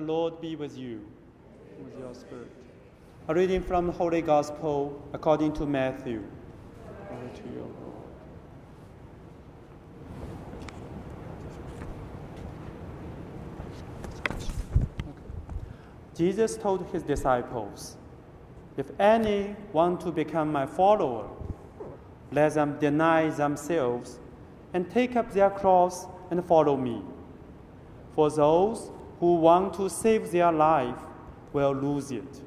The Lord be with you, with your spirit. A reading from the Holy Gospel according to Matthew. Glory to you, Lord. Jesus told his disciples, If any want to become my follower, let them deny themselves and take up their cross and follow me. For those who want to save their life will lose it,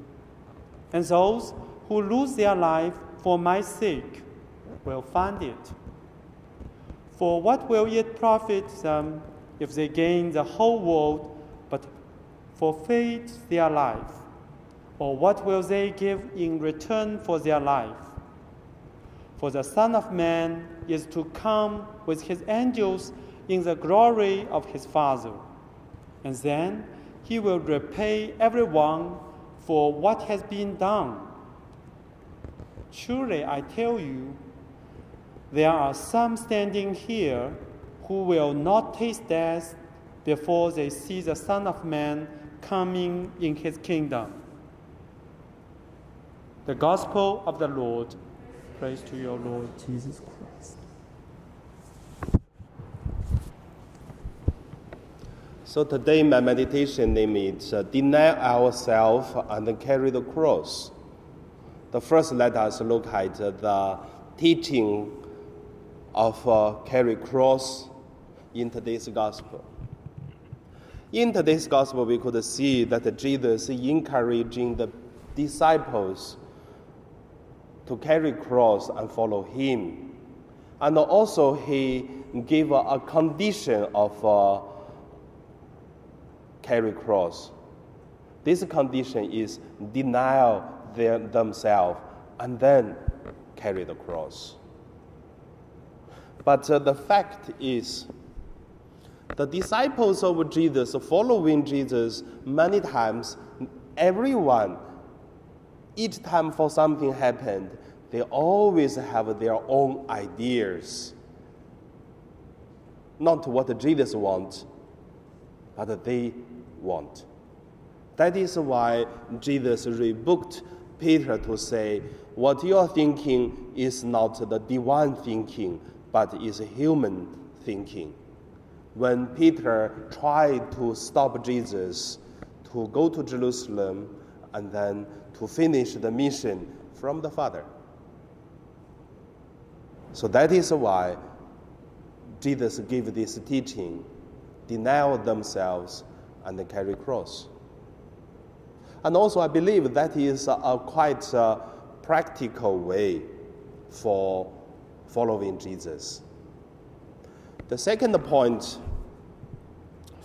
and those who lose their life for my sake will find it. For what will it profit them if they gain the whole world but forfeit their life? Or what will they give in return for their life? For the Son of Man is to come with his angels in the glory of his Father. And then he will repay everyone for what has been done. Truly, I tell you, there are some standing here who will not taste death before they see the Son of Man coming in his kingdom. The Gospel of the Lord. Praise to your Lord Jesus Christ. So today my meditation name is uh, deny ourselves and carry the cross. The first let us look at uh, the teaching of uh, carry cross in today's gospel. In today's gospel, we could see that Jesus encouraging the disciples to carry cross and follow him. And also he gave a condition of uh, carry cross. This condition is denial their, themselves and then carry the cross. But uh, the fact is, the disciples of Jesus, following Jesus many times, everyone, each time for something happened, they always have their own ideas. Not what Jesus wants, but they want. That is why Jesus rebuked Peter to say, What you are thinking is not the divine thinking, but is human thinking. When Peter tried to stop Jesus to go to Jerusalem and then to finish the mission from the Father. So that is why Jesus gave this teaching deny themselves and carry cross. And also, I believe that is a, quite a practical way for following Jesus. The second point,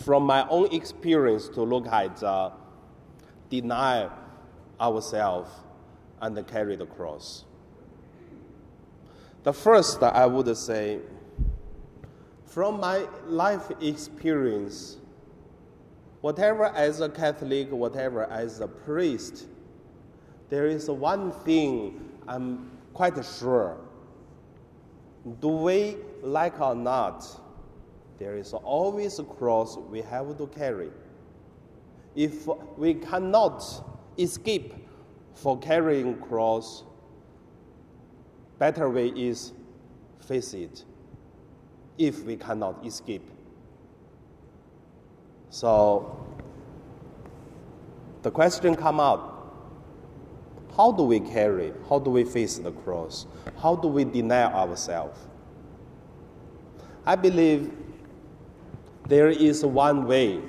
from my own experience, to look at uh, deny ourselves and carry the cross. The first, I would say, from my life experience, whatever as a Catholic, whatever as a priest, there is one thing I'm quite sure. Do we like or not, there is always a cross we have to carry. If we cannot escape for carrying cross, better way is face it if we cannot escape. So the question come out, how do we carry, how do we face the cross? How do we deny ourselves? I believe there is one way,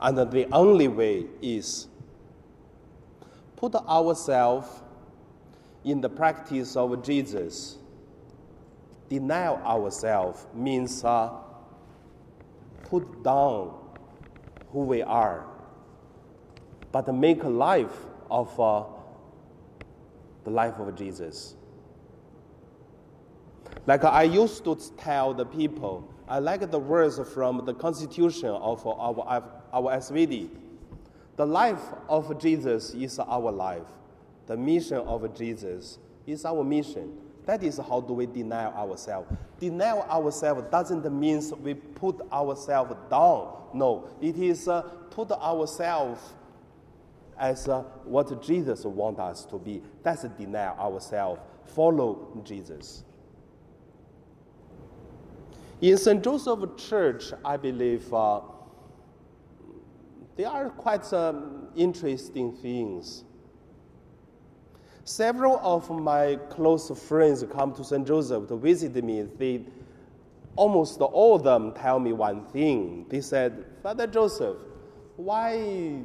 and the only way is put ourselves in the practice of Jesus. Deny ourselves means uh, put down who we are, but make a life of uh, the life of Jesus. Like I used to tell the people, I like the words from the constitution of our, our SVD. The life of Jesus is our life. The mission of Jesus is our mission. That is how do we deny ourselves. Deny ourselves doesn't mean we put ourselves down. No, it is uh, put ourselves as uh, what Jesus wants us to be. That's deny ourselves. Follow Jesus. In St. Joseph Church, I believe uh, there are quite um, interesting things. Several of my close friends come to St. Joseph to visit me. They almost all of them tell me one thing. They said, Father Joseph, why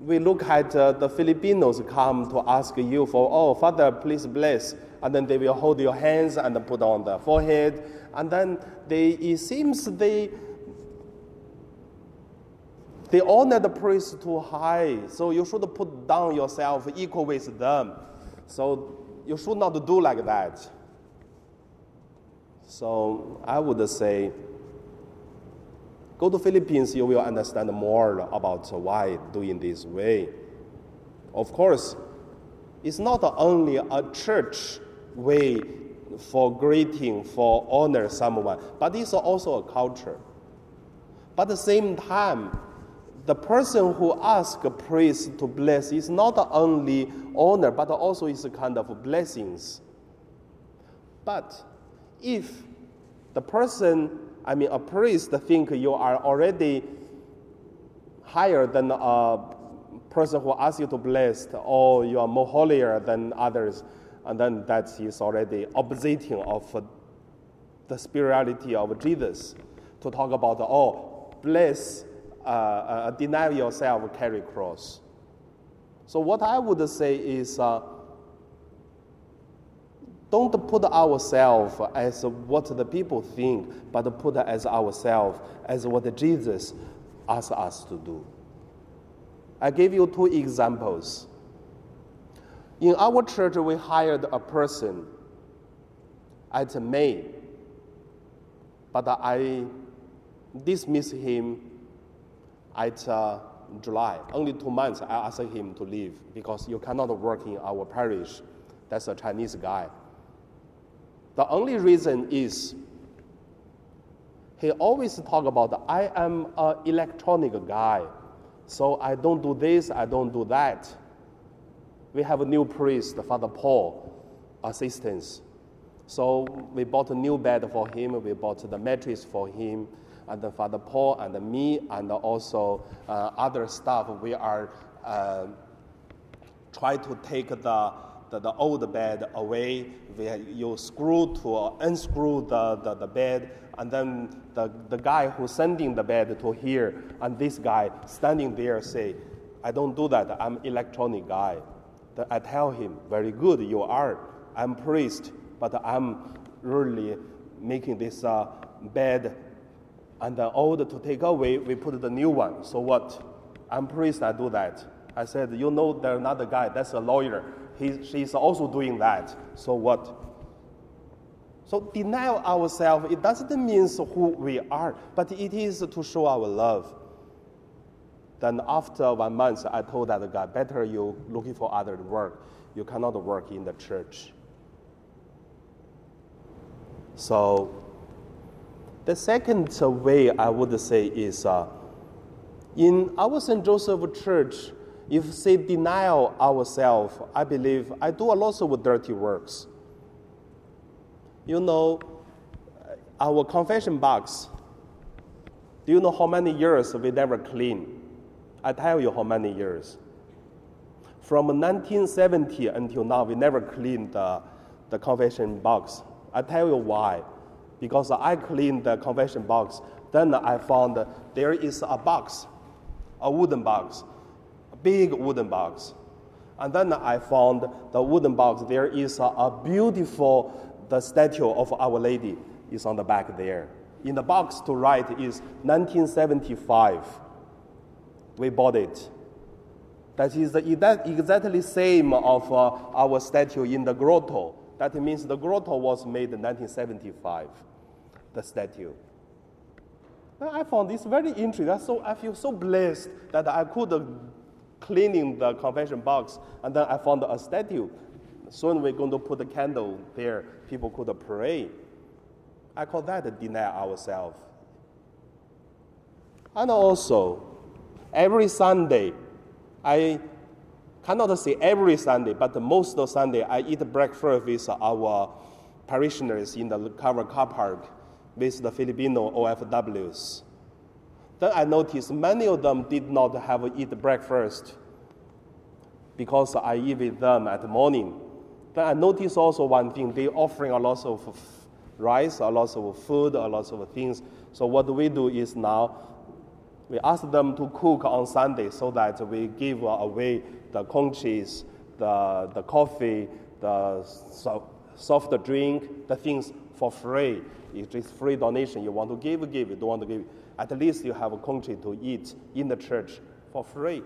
we look at uh, the Filipinos come to ask you for, oh, Father, please bless. And then they will hold your hands and put on the forehead. And then they, it seems they, they honor the priest too high. So you should put down yourself equal with them. So you should not do like that. So I would say, Go to Philippines, you will understand more about why doing this way. Of course, it's not only a church way for greeting, for honor someone, but it's also a culture. But at the same time, the person who asks a priest to bless is not only honor, but also is a kind of blessings. But if the person I mean, a priest think you are already higher than a person who asks you to bless, or you are more holier than others, and then that is already oppositing of the spirituality of Jesus. To talk about, oh, bless, uh, uh, deny yourself, carry cross. So what I would say is. Uh, don't put ourselves as what the people think, but put as ourselves as what Jesus asked us to do. I give you two examples. In our church, we hired a person at May, but I dismissed him at uh, July. Only two months I asked him to leave because you cannot work in our parish. That's a Chinese guy. The only reason is he always talk about I am an electronic guy, so I don't do this, I don't do that. We have a new priest, Father Paul, assistance. So we bought a new bed for him, we bought the mattress for him, and Father Paul and me, and also uh, other staff, we are uh, try to take the the, the old bed away. We, you screw to unscrew the, the, the bed, and then the, the guy who's sending the bed to here, and this guy standing there say, I don't do that. I'm electronic guy. I tell him, very good, you are. I'm priest, but I'm really making this uh, bed and uh, the old to take away, we put the new one. So what? I'm priest, I do that. I said, you know, there's another guy, that's a lawyer he, she's also doing that. So what? So deny ourselves, it doesn't mean who we are, but it is to show our love. Then after one month, I told that guy, better you looking for other work. You cannot work in the church. So the second way I would say is uh, in our St. Joseph Church, if say denial ourselves, I believe I do a lot of dirty works. You know, our confession box. Do you know how many years we never clean? I tell you how many years. From 1970 until now, we never cleaned the, the confession box. I tell you why. Because I cleaned the confession box, then I found there is a box, a wooden box a big wooden box. And then I found the wooden box. There is a, a beautiful the statue of Our Lady is on the back there. In the box to right is 1975. We bought it. That is the exactly same of uh, our statue in the grotto. That means the grotto was made in 1975, the statue. I found this very interesting. So I feel so blessed that I could uh, cleaning the confession box, and then I found a statue soon we're going to put a candle there. People could pray. I call that deny ourselves. And also, every Sunday, I cannot say every Sunday, but most of Sunday, I eat breakfast with our parishioners in the cover car park with the Filipino OFWs. Then I noticed many of them did not have eat breakfast because I eat with them at the morning. Then I noticed also one thing, they offering a lot of rice, a lot of food, a lot of things. So what we do is now we ask them to cook on Sunday so that we give away the conches, the, the coffee, the soft drink, the things for free. It's free donation, you want to give, give. You don't want to give, at least you have a conche to eat in the church for free.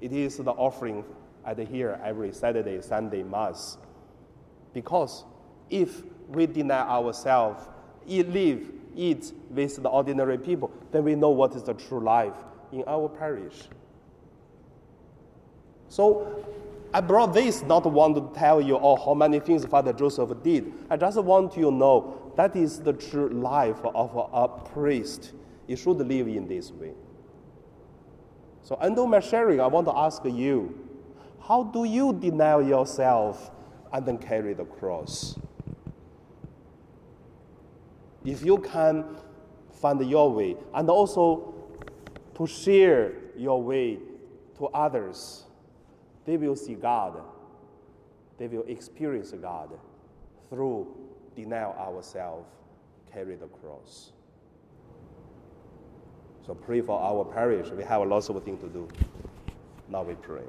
It is the offering at here every Saturday, Sunday, Mass. Because if we deny ourselves, live, eat with the ordinary people, then we know what is the true life in our parish. So I brought this not want to tell you oh, how many things Father Joseph did. I just want you to know that is the true life of a priest. You should live in this way. So, under my sharing, I want to ask you how do you deny yourself and then carry the cross? If you can find your way and also to share your way to others, they will see God. They will experience God through denial ourselves, carry the cross. So pray for our parish. We have lots of things to do. Now we pray.